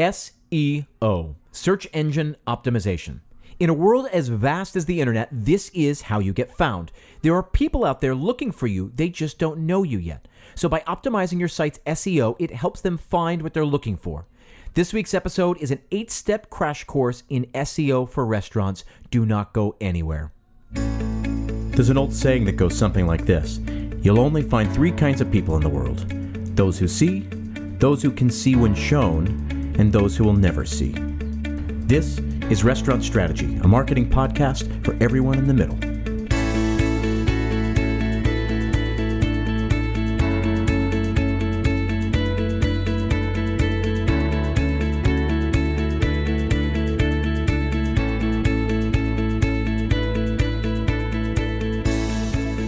SEO, search engine optimization. In a world as vast as the internet, this is how you get found. There are people out there looking for you, they just don't know you yet. So by optimizing your site's SEO, it helps them find what they're looking for. This week's episode is an eight step crash course in SEO for restaurants. Do not go anywhere. There's an old saying that goes something like this You'll only find three kinds of people in the world those who see, those who can see when shown, and those who will never see. This is Restaurant Strategy, a marketing podcast for everyone in the middle.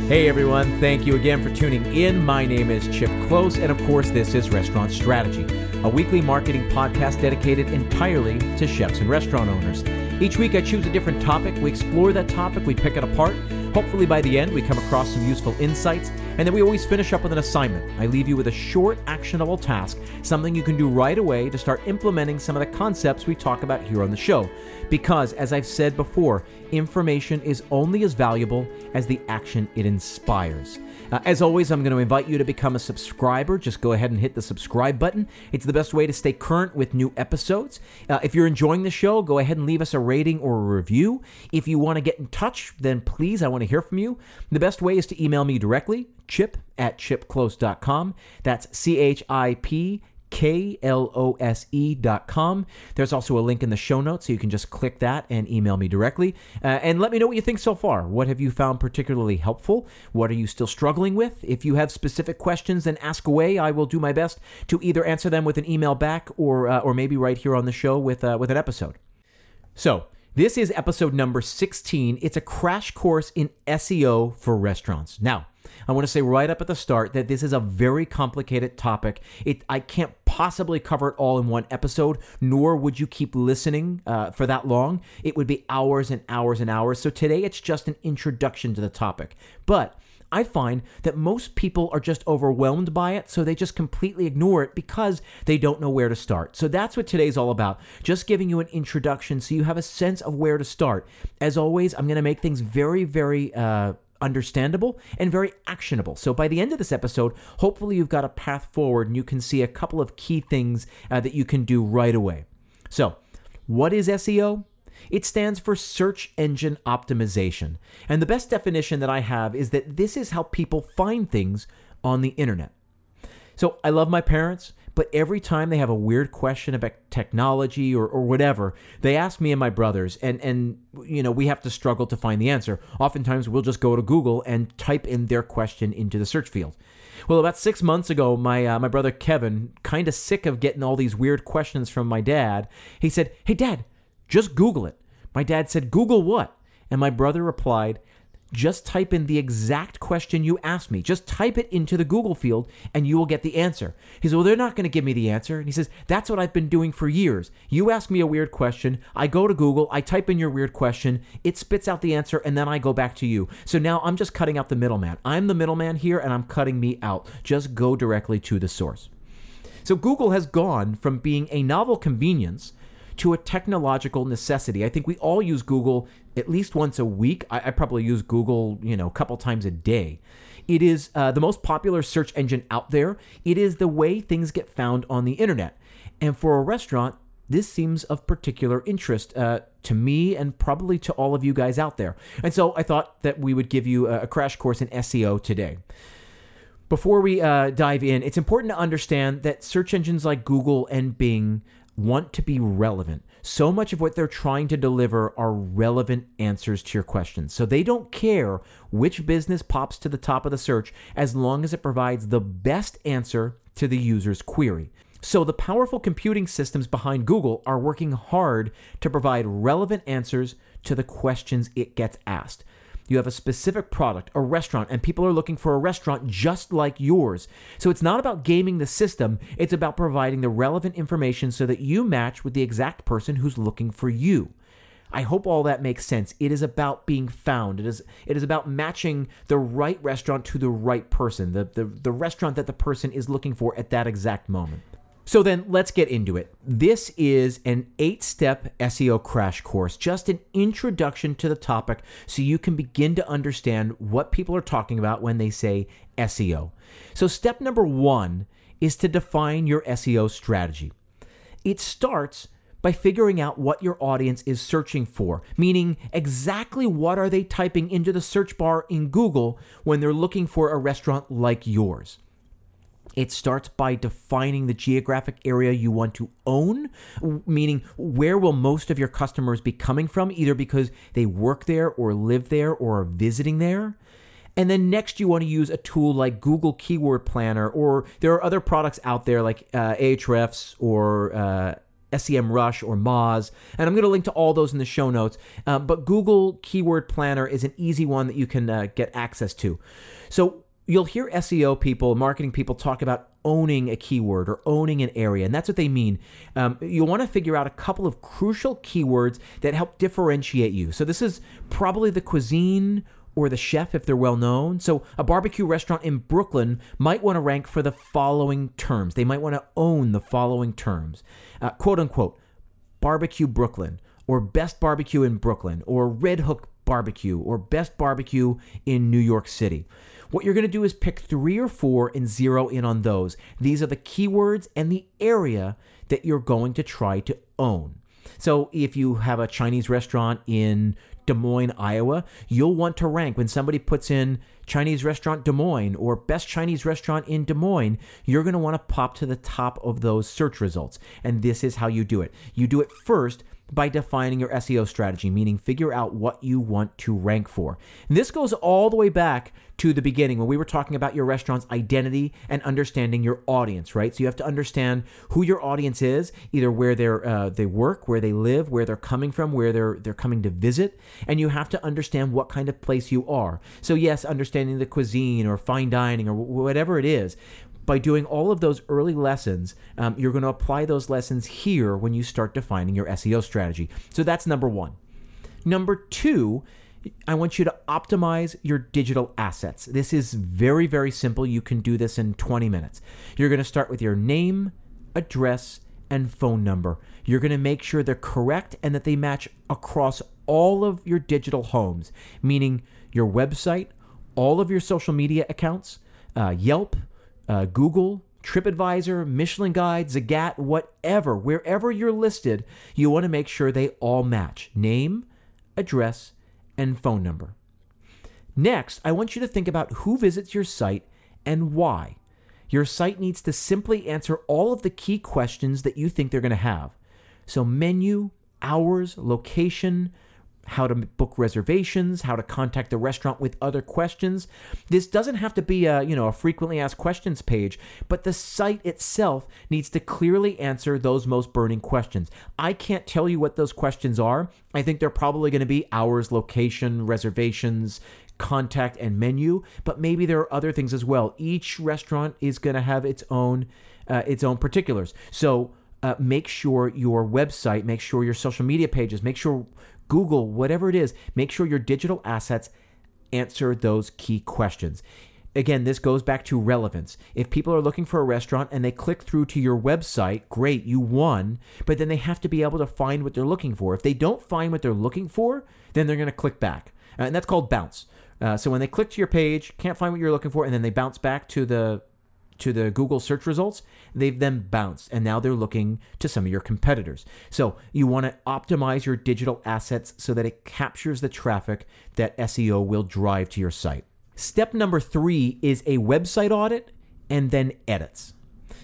Hey everyone, thank you again for tuning in. My name is Chip Klose, and of course, this is Restaurant Strategy, a weekly marketing podcast dedicated entirely to chefs and restaurant owners. Each week, I choose a different topic, we explore that topic, we pick it apart. Hopefully, by the end, we come across some useful insights, and then we always finish up with an assignment. I leave you with a short, actionable task, something you can do right away to start implementing some of the concepts we talk about here on the show. Because, as I've said before, information is only as valuable as the action it inspires. Uh, as always, I'm going to invite you to become a subscriber. Just go ahead and hit the subscribe button. It's the best way to stay current with new episodes. Uh, if you're enjoying the show, go ahead and leave us a rating or a review. If you want to get in touch, then please, I want to hear from you. The best way is to email me directly, chip at chipklose.com. That's C H I P klose.com. There's also a link in the show notes, so you can just click that and email me directly. Uh, and let me know what you think so far. What have you found particularly helpful? What are you still struggling with? If you have specific questions, then ask away. I will do my best to either answer them with an email back or, uh, or maybe right here on the show with, uh, with an episode. So, this is episode number 16. It's a crash course in SEO for restaurants. Now, I want to say right up at the start that this is a very complicated topic. It I can't possibly cover it all in one episode, nor would you keep listening uh, for that long. It would be hours and hours and hours. So today it's just an introduction to the topic. But I find that most people are just overwhelmed by it, so they just completely ignore it because they don't know where to start. So that's what today's all about. Just giving you an introduction so you have a sense of where to start. As always, I'm going to make things very, very uh, understandable and very actionable. So by the end of this episode, hopefully you've got a path forward and you can see a couple of key things uh, that you can do right away. So, what is SEO? It stands for search engine optimization. And the best definition that I have is that this is how people find things on the internet. So I love my parents. But every time they have a weird question about technology or, or whatever, they ask me and my brothers, and, and you know we have to struggle to find the answer. Oftentimes, we'll just go to Google and type in their question into the search field. Well, about six months ago, my uh, my brother Kevin, kind of sick of getting all these weird questions from my dad, he said, "Hey, Dad, just Google it." My dad said, "Google what?" And my brother replied, just type in the exact question you asked me. Just type it into the Google field and you will get the answer. He said, Well, they're not going to give me the answer. And he says, That's what I've been doing for years. You ask me a weird question, I go to Google, I type in your weird question, it spits out the answer, and then I go back to you. So now I'm just cutting out the middleman. I'm the middleman here and I'm cutting me out. Just go directly to the source. So Google has gone from being a novel convenience to a technological necessity. I think we all use Google at least once a week. I, I probably use Google, you know, a couple times a day. It is uh, the most popular search engine out there. It is the way things get found on the internet. And for a restaurant, this seems of particular interest uh, to me and probably to all of you guys out there. And so I thought that we would give you a, crash course in SEO today. Before we uh, dive in, it's important to understand that search engines like Google and Bing want to be relevant. So much of what they're trying to deliver are relevant answers to your questions. So they don't care which business pops to the top of the search as long as it provides the best answer to the user's query. So the powerful computing systems behind Google are working hard to provide relevant answers to the questions it gets asked. You have a specific product, a restaurant, and people are looking for a restaurant just like yours. So it's not about gaming the system, it's about providing the relevant information so that you match with the exact person who's looking for you. I hope all that makes sense. It is about being found. It is it is about matching the right restaurant to the right person, the, the, the restaurant that the person is looking for at that exact moment. So then let's get into it. This is an eight step SEO crash course, just an introduction to the topic so you can begin to understand what people are talking about when they say SEO. So, step number one is to define your SEO strategy. It starts by figuring out what your audience is searching for, meaning exactly what are they typing into the search bar in Google when they're looking for a restaurant like yours. It starts by defining the geographic area you want to own, meaning where will most of your customers be coming from, either because they work there or live there or are visiting there. And then next, you want to use a tool like Google Keyword Planner, or there are other products out there like uh, Ahrefs or uh, SEMrush or Moz. And I'm going to link to all those in the show notes. Uh, but Google Keyword Planner is an easy one that you can uh, get access to. So you'll hear SEO people, marketing people talk about owning a keyword or owning an area, and that's what they mean. Um, you'll want to figure out a couple of crucial keywords that help differentiate you. So, this is probably the cuisine or the chef if they're well known. So, a barbecue restaurant in Brooklyn might want to rank for the following terms. They might want to own the following terms uh, quote unquote, barbecue Brooklyn, or best barbecue in Brooklyn, or Red Hook barbecue, or best barbecue in New York City. What you're going to do is pick three or four and zero in on those. These are the keywords and the area that you're going to try to own. So if you have a Chinese restaurant in Des Moines, Iowa, you'll want to rank when somebody puts in Chinese restaurant Des Moines or best Chinese restaurant in Des Moines, you're going to want to pop to the top of those search results. And this is how you do it. You do it first by defining your SEO strategy, meaning figure out what you want to rank for. And this goes all the way back to the beginning when we were talking about your restaurant's identity and understanding your audience, right? So you have to understand who your audience is, either where they're uh, they work, where they live, where they're coming from, where they're they're coming to visit, and you have to understand what kind of place you are. So yes, understanding the cuisine or fine dining or whatever it is, by doing all of those early lessons, um, you're going to apply those lessons here when you start defining your SEO strategy. So that's number one. Number two, I want you to optimize your digital assets. This is very, very simple. You can do this in 20 minutes. You're going to start with your name, address, and phone number. You're going to make sure they're correct and that they match across all of your digital homes, meaning your website, all of your social media accounts, uh, Yelp, uh, Google, TripAdvisor, Michelin Guide, Zagat, whatever, wherever you're listed, you want to make sure they all match name, address, and phone number. Next, I want you to think about who visits your site and why. Your site needs to simply answer all of the key questions that you think they're going to have. So, menu, hours, location, how to book reservations, how to contact the restaurant with other questions. This doesn't have to be a, you know, a frequently asked questions page, but the site itself needs to clearly answer those most burning questions. I can't tell you what those questions are. I think they're probably going to be hours, location, reservations, contact and menu, but maybe there are other things as well. Each restaurant is going to have its own uh, its own particulars. So uh, make sure your website, make sure your social media pages, make sure Google, whatever it is, make sure your digital assets answer those key questions. Again, this goes back to relevance. If people are looking for a restaurant and they click through to your website, great, you won, but then they have to be able to find what they're looking for. If they don't find what they're looking for, then they're going to click back. Uh, and that's called bounce. Uh, so when they click to your page, can't find what you're looking for, and then they bounce back to the to the Google search results, they've then bounced and now they're looking to some of your competitors. So you want to optimize your digital assets so that it captures the traffic that SEO will drive to your site. Step number three is a website audit and then edits.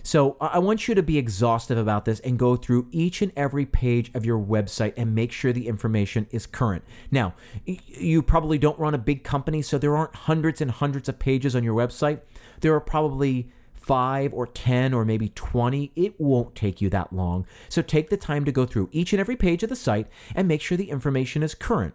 So I want you to be exhaustive about this and go through each and every page of your website and make sure the information is current. Now, you probably don't run a big company, so there aren't hundreds and hundreds of pages on your website. There are probably five or 10 or maybe 20, it won't take you that long. So take the time to go through each and every page of the site and make sure the information is current.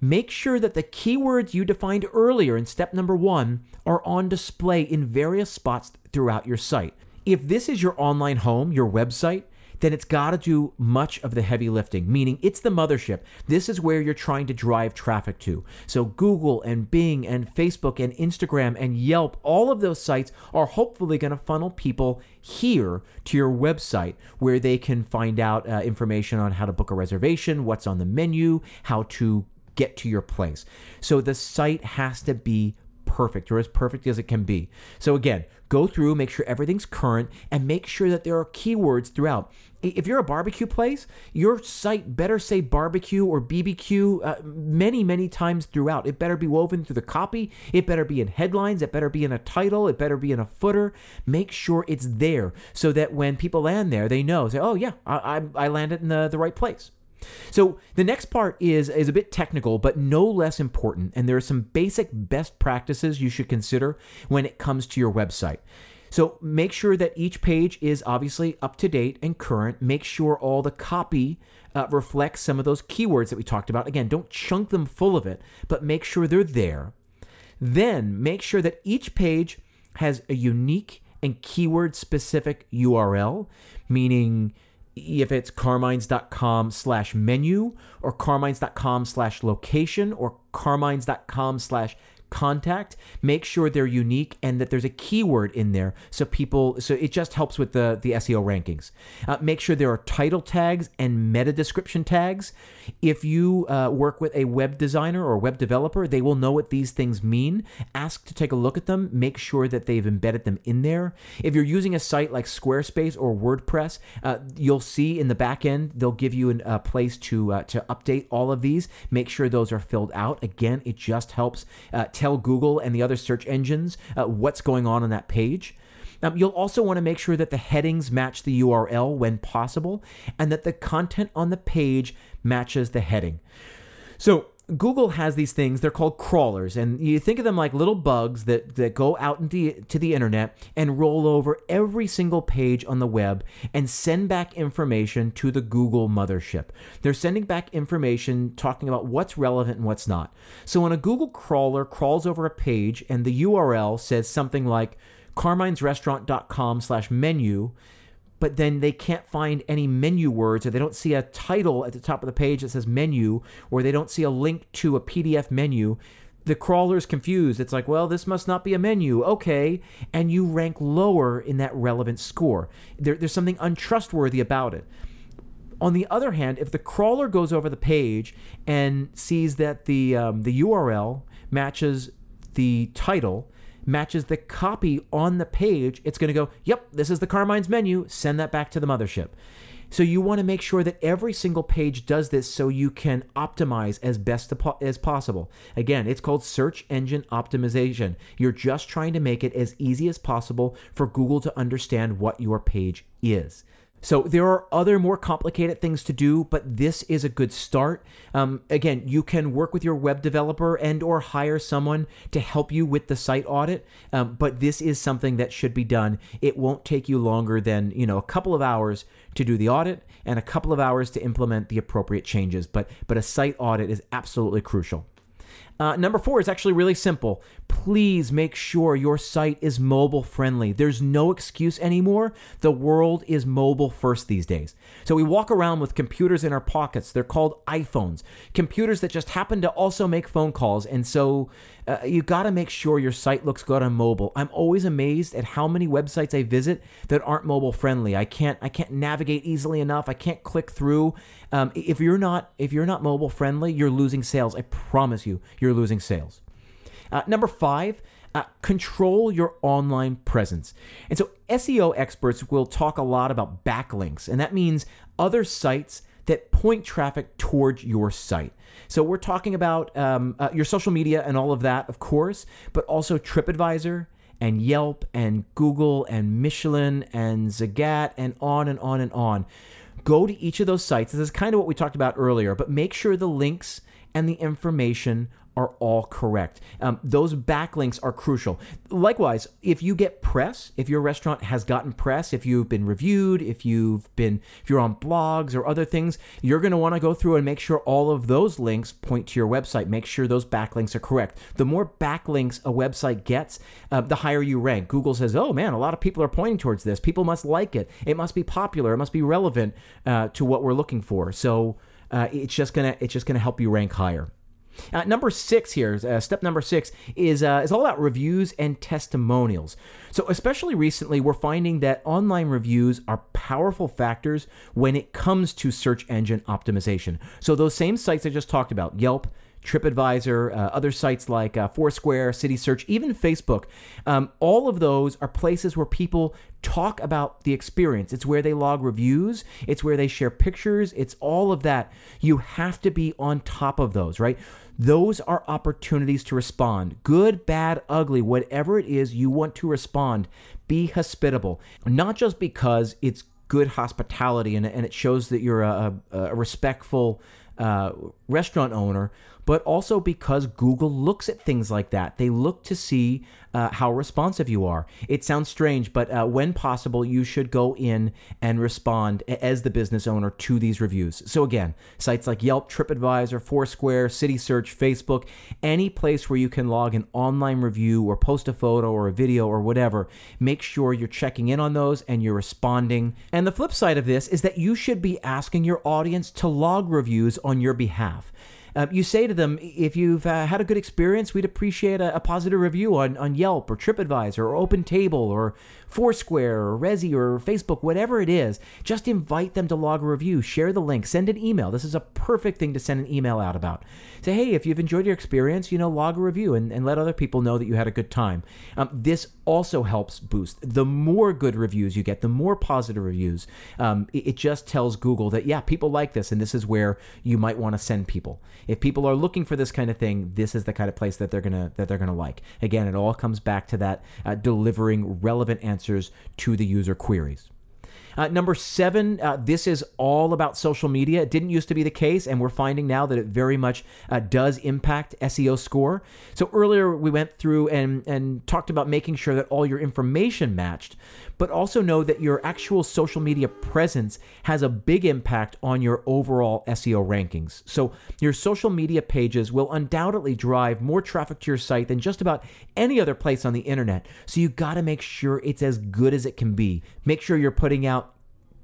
Make sure that the keywords you defined earlier in step number one are on display in various spots throughout your site. If this is your online home, your website, then it's got to do much of the heavy lifting, meaning it's the mothership. This is where you're trying to drive traffic to. So, Google and Bing and Facebook and Instagram and Yelp, all of those sites are hopefully going to funnel people here to your website where they can find out uh, information on how to book a reservation, what's on the menu, how to get to your place. So, the site has to be perfect or as perfect as it can be. So again, go through, make sure everything's current, and make sure that there are keywords throughout. If you're a barbecue place, your site better say barbecue or BBQ uh, many, many times throughout. It better be woven through the copy. It better be in headlines. It better be in a title. It better be in a footer. Make sure it's there so that when people land there, they know, say, oh, yeah, I, I, I landed in the, the right place. So the next part is is a bit technical, but no less important, and there are some basic best practices you should consider when it comes to your website. So make sure that each page is obviously up to date and current. Make sure all the copy uh, reflects some of those keywords that we talked about. Again, don't chunk them full of it, but make sure they're there. Then make sure that each page has a unique and keyword specific URL, meaning if it's carmines.com slash menu or carmines.com slash location or carmines.com slash contact make sure they're unique and that there's a keyword in there so people so it just helps with the the seo rankings. Uh, make sure there are title tags and meta description tags. If you uh, work with a web designer or web developer they will know what these things mean. Ask to take a look at them. Make sure that they've embedded them in there. If you're using a site like squarespace or wordpress uh, you'll see in the back end they'll give you an, a place to uh, to update all of these. Make sure those are filled out. Again it just helps uh, tell Google and the other search engines uh, what's going on on that page. Um, you'll also want to make sure that the headings match the URL when possible and that the content on the page matches the heading. So, Google has these things, they're called crawlers, and you think of them like little bugs that, that go out into to the internet and roll over every single page on the web and send back information to the Google mothership. They're sending back information talking about what's relevant and what's not. So when a Google crawler crawls over a page and the URL says something like carminesrestaurant.com slash menu, but then they can't find any menu words or they don't see a title at the top of the page that says menu or they don't see a link to a PDF menu, the crawler's confused. It's like, well, this must not be a menu. Okay. And you rank lower in that relevant score. There, there's something untrustworthy about it. On the other hand, if the crawler goes over the page and sees that the, um, the URL matches the title, matches the copy on the page, it's going to go, yep, this is the Carmine's menu, send that back to the mothership. So you want to make sure that every single page does this so you can optimize as best as possible. Again, it's called search engine optimization. You're just trying to make it as easy as possible for Google to understand what your page is. So there are other more complicated things to do, but this is a good start. Um, again, you can work with your web developer and or hire someone to help you with the site audit. Um, but this is something that should be done. It won't take you longer than you know a couple of hours to do the audit and a couple of hours to implement the appropriate changes. But but a site audit is absolutely crucial. Uh, number four is actually really simple. Please make sure your site is mobile friendly. There's no excuse anymore. The world is mobile first these days. So we walk around with computers in our pockets. They're called iPhones, computers that just happen to also make phone calls. And so uh, you got to make sure your site looks good on mobile. I'm always amazed at how many websites I visit that aren't mobile friendly. I can't I can't navigate easily enough. I can't click through. Um, if you're not if you're not mobile friendly, you're losing sales. I promise you, you're losing sales. Uh, number five. Uh, control your online presence. And so SEO experts will talk a lot about backlinks, and that means other sites that point traffic towards your site. So we're talking about um, uh, your social media and all of that, of course, but also TripAdvisor and Yelp and Google and Michelin and Zagat and on and on and on. Go to each of those sites. This is kind of what we talked about earlier, but make sure the links and the information are all correct. Um, those backlinks are crucial. Likewise, if you get press, if your restaurant has gotten press, if you've been reviewed, if you've been, if you're on blogs or other things, you're going to want to go through and make sure all of those links point to your website. Make sure those backlinks are correct. The more backlinks a website gets, uh, the higher you rank. Google says, "Oh man, a lot of people are pointing towards this. People must like it. It must be popular. It must be relevant uh, to what we're looking for." So uh, it's just gonna it's just gonna help you rank higher. Uh, number six here, uh, step number six is uh, is all about reviews and testimonials. So especially recently, we're finding that online reviews are powerful factors when it comes to search engine optimization. So those same sites I just talked about, Yelp, TripAdvisor, uh, other sites like uh, Foursquare, City Search, even Facebook. Um, all of those are places where people talk about the experience. It's where they log reviews, it's where they share pictures, it's all of that. You have to be on top of those, right? Those are opportunities to respond. Good, bad, ugly, whatever it is you want to respond, be hospitable. Not just because it's good hospitality and, and it shows that you're a, a respectful uh, restaurant owner, but also because Google looks at things like that. They look to see uh, how responsive you are. It sounds strange, but uh, when possible, you should go in and respond as the business owner to these reviews. So, again, sites like Yelp, TripAdvisor, Foursquare, City Search, Facebook, any place where you can log an online review or post a photo or a video or whatever, make sure you're checking in on those and you're responding. And the flip side of this is that you should be asking your audience to log reviews on your behalf. Uh, you say to them, if you've uh, had a good experience, we'd appreciate a, a, positive review on, on Yelp or TripAdvisor or OpenTable or Foursquare or Resy or Facebook, whatever it is. Just invite them to log a review, share the link, send an email. This is a perfect thing to send an email out about. Say, hey, if you've enjoyed your experience, you know, log a review and, and let other people know that you had a good time. Um, this also helps boost. The more good reviews you get, the more positive reviews, um, it, it just tells Google that, yeah, people like this and this is where you might want to send people. If people are looking for this kind of thing, this is the kind of place that they're gonna that they're gonna like. Again, it all comes back to that uh, delivering relevant answers to the user queries. Uh, number seven, uh, this is all about social media. It didn't used to be the case, and we're finding now that it very much uh, does impact SEO score. So earlier we went through and, and talked about making sure that all your information matched, but also know that your actual social media presence has a big impact on your overall SEO rankings. So your social media pages will undoubtedly drive more traffic to your site than just about any other place on the internet. So you got to make sure it's as good as it can be. Make sure you're putting out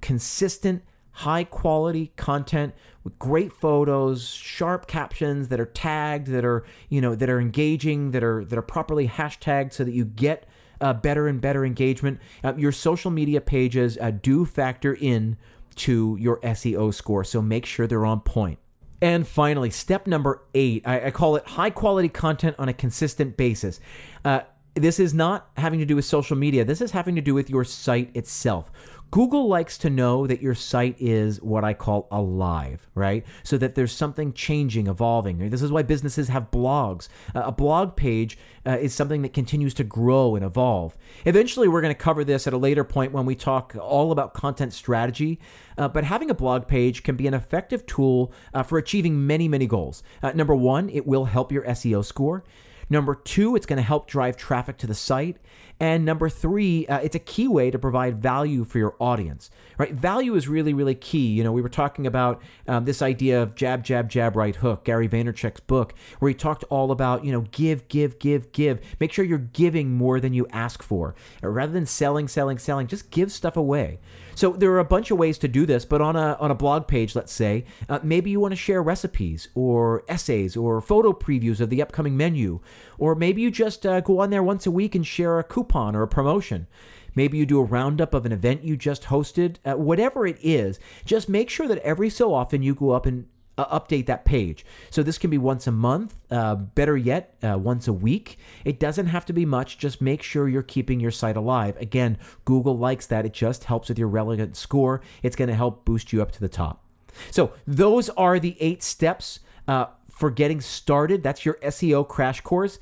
consistent, high quality content with great photos, sharp captions that are tagged, that are you know that are engaging, that are that are properly hashtagged, so that you get uh, better and better engagement. Uh, your social media pages uh, do factor in to your SEO score, so make sure they're on point. And finally, step number eight, I, I call it high quality content on a consistent basis. Uh, this is not having to do with social media. This is having to do with your site itself. Google likes to know that your site is what I call alive, right? So that there's something changing, evolving. This is why businesses have blogs. Uh, a blog page uh, is something that continues to grow and evolve. Eventually, we're going to cover this at a later point when we talk all about content strategy. Uh, but having a blog page can be an effective tool uh, for achieving many, many goals. Uh, number one, it will help your SEO score. Number two, it's going to help drive traffic to the site. And number three, uh, it's a key way to provide value for your audience, right? Value is really, really key. You know, we were talking about um, this idea of jab, jab, jab, right hook, Gary Vaynerchuk's book, where he talked all about, you know, give, give, give, give. Make sure you're giving more than you ask for. Rather than selling, selling, selling, just give stuff away. So there are a bunch of ways to do this, but on a on a blog page, let's say, uh, maybe you want to share recipes or essays or photo previews of the upcoming menu, or maybe you just uh, go on there once a week and share a coupon or a promotion. Maybe you do a roundup of an event you just hosted. Uh, whatever it is, just make sure that every so often you go up and uh, update that page. So this can be once a month, uh, better yet, uh, once a week. It doesn't have to be much. Just make sure you're keeping your site alive. Again, Google likes that. It just helps with your relevant score. It's going to help boost you up to the top. So those are the eight steps uh, for getting started. That's your SEO crash course.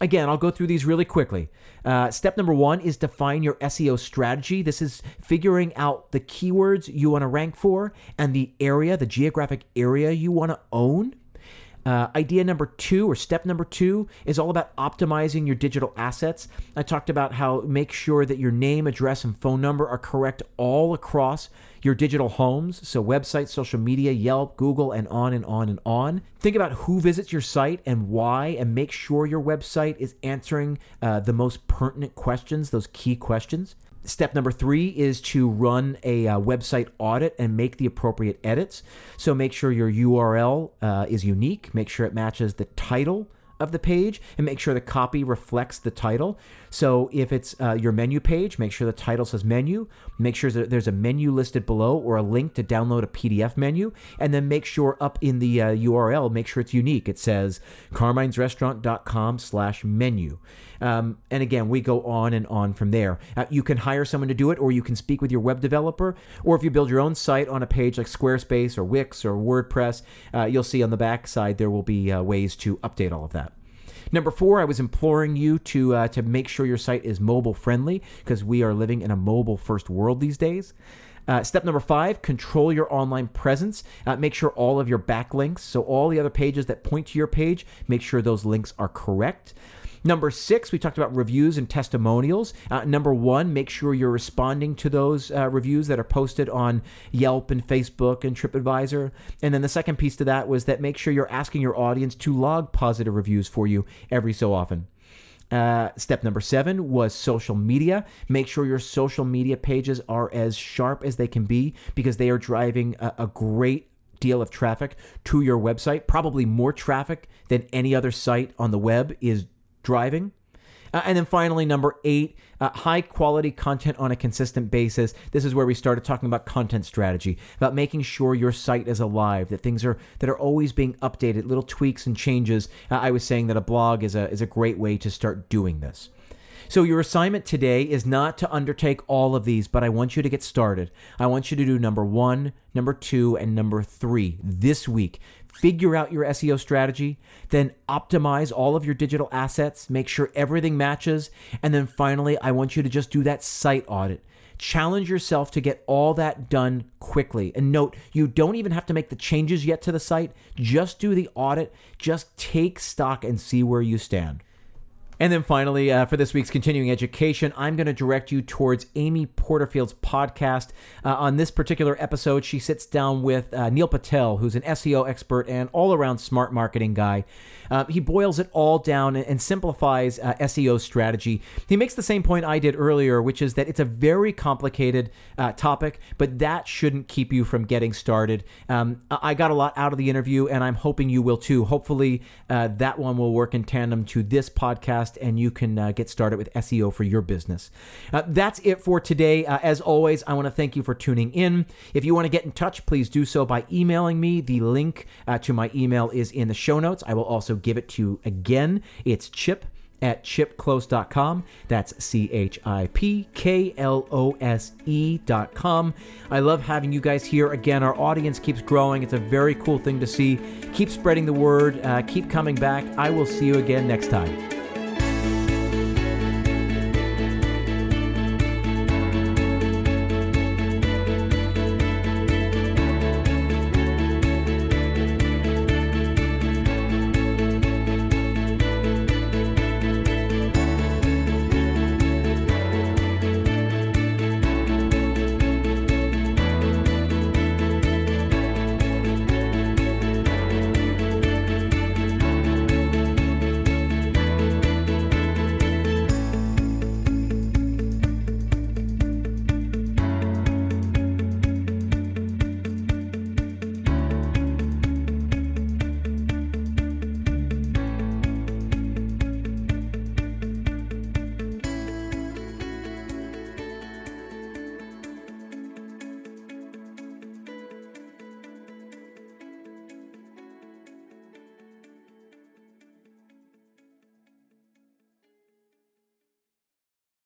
Again, I'll go through these really quickly. Uh, step number one is define your SEO strategy. This is figuring out the keywords you want to rank for and the area, the geographic area you want to own. Uh, idea number two, or step number two, is all about optimizing your digital assets. I talked about how make sure that your name, address, and phone number are correct all across your digital homes. So, websites, social media, Yelp, Google, and on and on and on. Think about who visits your site and why, and make sure your website is answering uh, the most pertinent questions, those key questions. Step number three is to run a uh, website audit and make the appropriate edits. So make sure your URL uh, is unique, make sure it matches the title of the page and make sure the copy reflects the title. So if it's uh, your menu page, make sure the title says menu. Make sure that there's a menu listed below or a link to download a PDF menu. And then make sure up in the uh, URL, make sure it's unique. It says carminesrestaurant.com slash menu. Um, and again, we go on and on from there. Uh, you can hire someone to do it, or you can speak with your web developer. Or if you build your own site on a page like Squarespace or Wix or WordPress, uh, you'll see on the back side there will be uh, ways to update all of that. Number four, I was imploring you to uh, to make sure your site is mobile friendly because we are living in a mobile first world these days. Uh, step number five, control your online presence. Uh, make sure all of your backlinks, so all the other pages that point to your page, make sure those links are correct. Number six, we talked about reviews and testimonials. Uh, number one, make sure you're responding to those uh, reviews that are posted on Yelp and Facebook and TripAdvisor. And then the second piece to that was that make sure you're asking your audience to log positive reviews for you every so often. Uh, step number seven was social media. Make sure your social media pages are as sharp as they can be because they are driving a, a great deal of traffic to your website. Probably more traffic than any other site on the web is driving. Uh, and then finally, number eight, uh, high quality content on a consistent basis. This is where we started talking about content strategy, about making sure your site is alive, that things are that are always being updated, little tweaks and changes. Uh, I was saying that a blog is a is a great way to start doing this. So, your assignment today is not to undertake all of these, but I want you to get started. I want you to do number one, number two, and number three this week. Figure out your SEO strategy, then optimize all of your digital assets, make sure everything matches, and then finally, I want you to just do that site audit. Challenge yourself to get all that done quickly. And note, you don't even have to make the changes yet to the site. Just do the audit, just take stock and see where you stand. And then finally, uh, for this week's continuing education, I'm going to direct you towards Amy Porterfield's podcast. Uh, on this particular episode, she sits down with uh, Neil Patel, who's an SEO expert and all around smart marketing guy. Uh, he boils it all down and, simplifies uh, SEO strategy. He makes the same point I did earlier, which is that it's a very complicated uh, topic, but that shouldn't keep you from getting started. Um, I got a lot out of the interview, and I'm hoping you will too. Hopefully, that one will work in tandem to this podcast podcast and you can uh, get started with SEO for your business. Uh, that's it for today. Uh, as always, I want to thank you for tuning in. If you want to get in touch, please do so by emailing me. The link uh, to my email is in the show notes. I will also give it to you again. It's chip at chipklose.com. That's C H I P K L O S E.com. I love having you guys here. Again, our audience keeps growing. It's a very cool thing to see. Keep spreading the word, uh, keep coming back. I will see you again next time.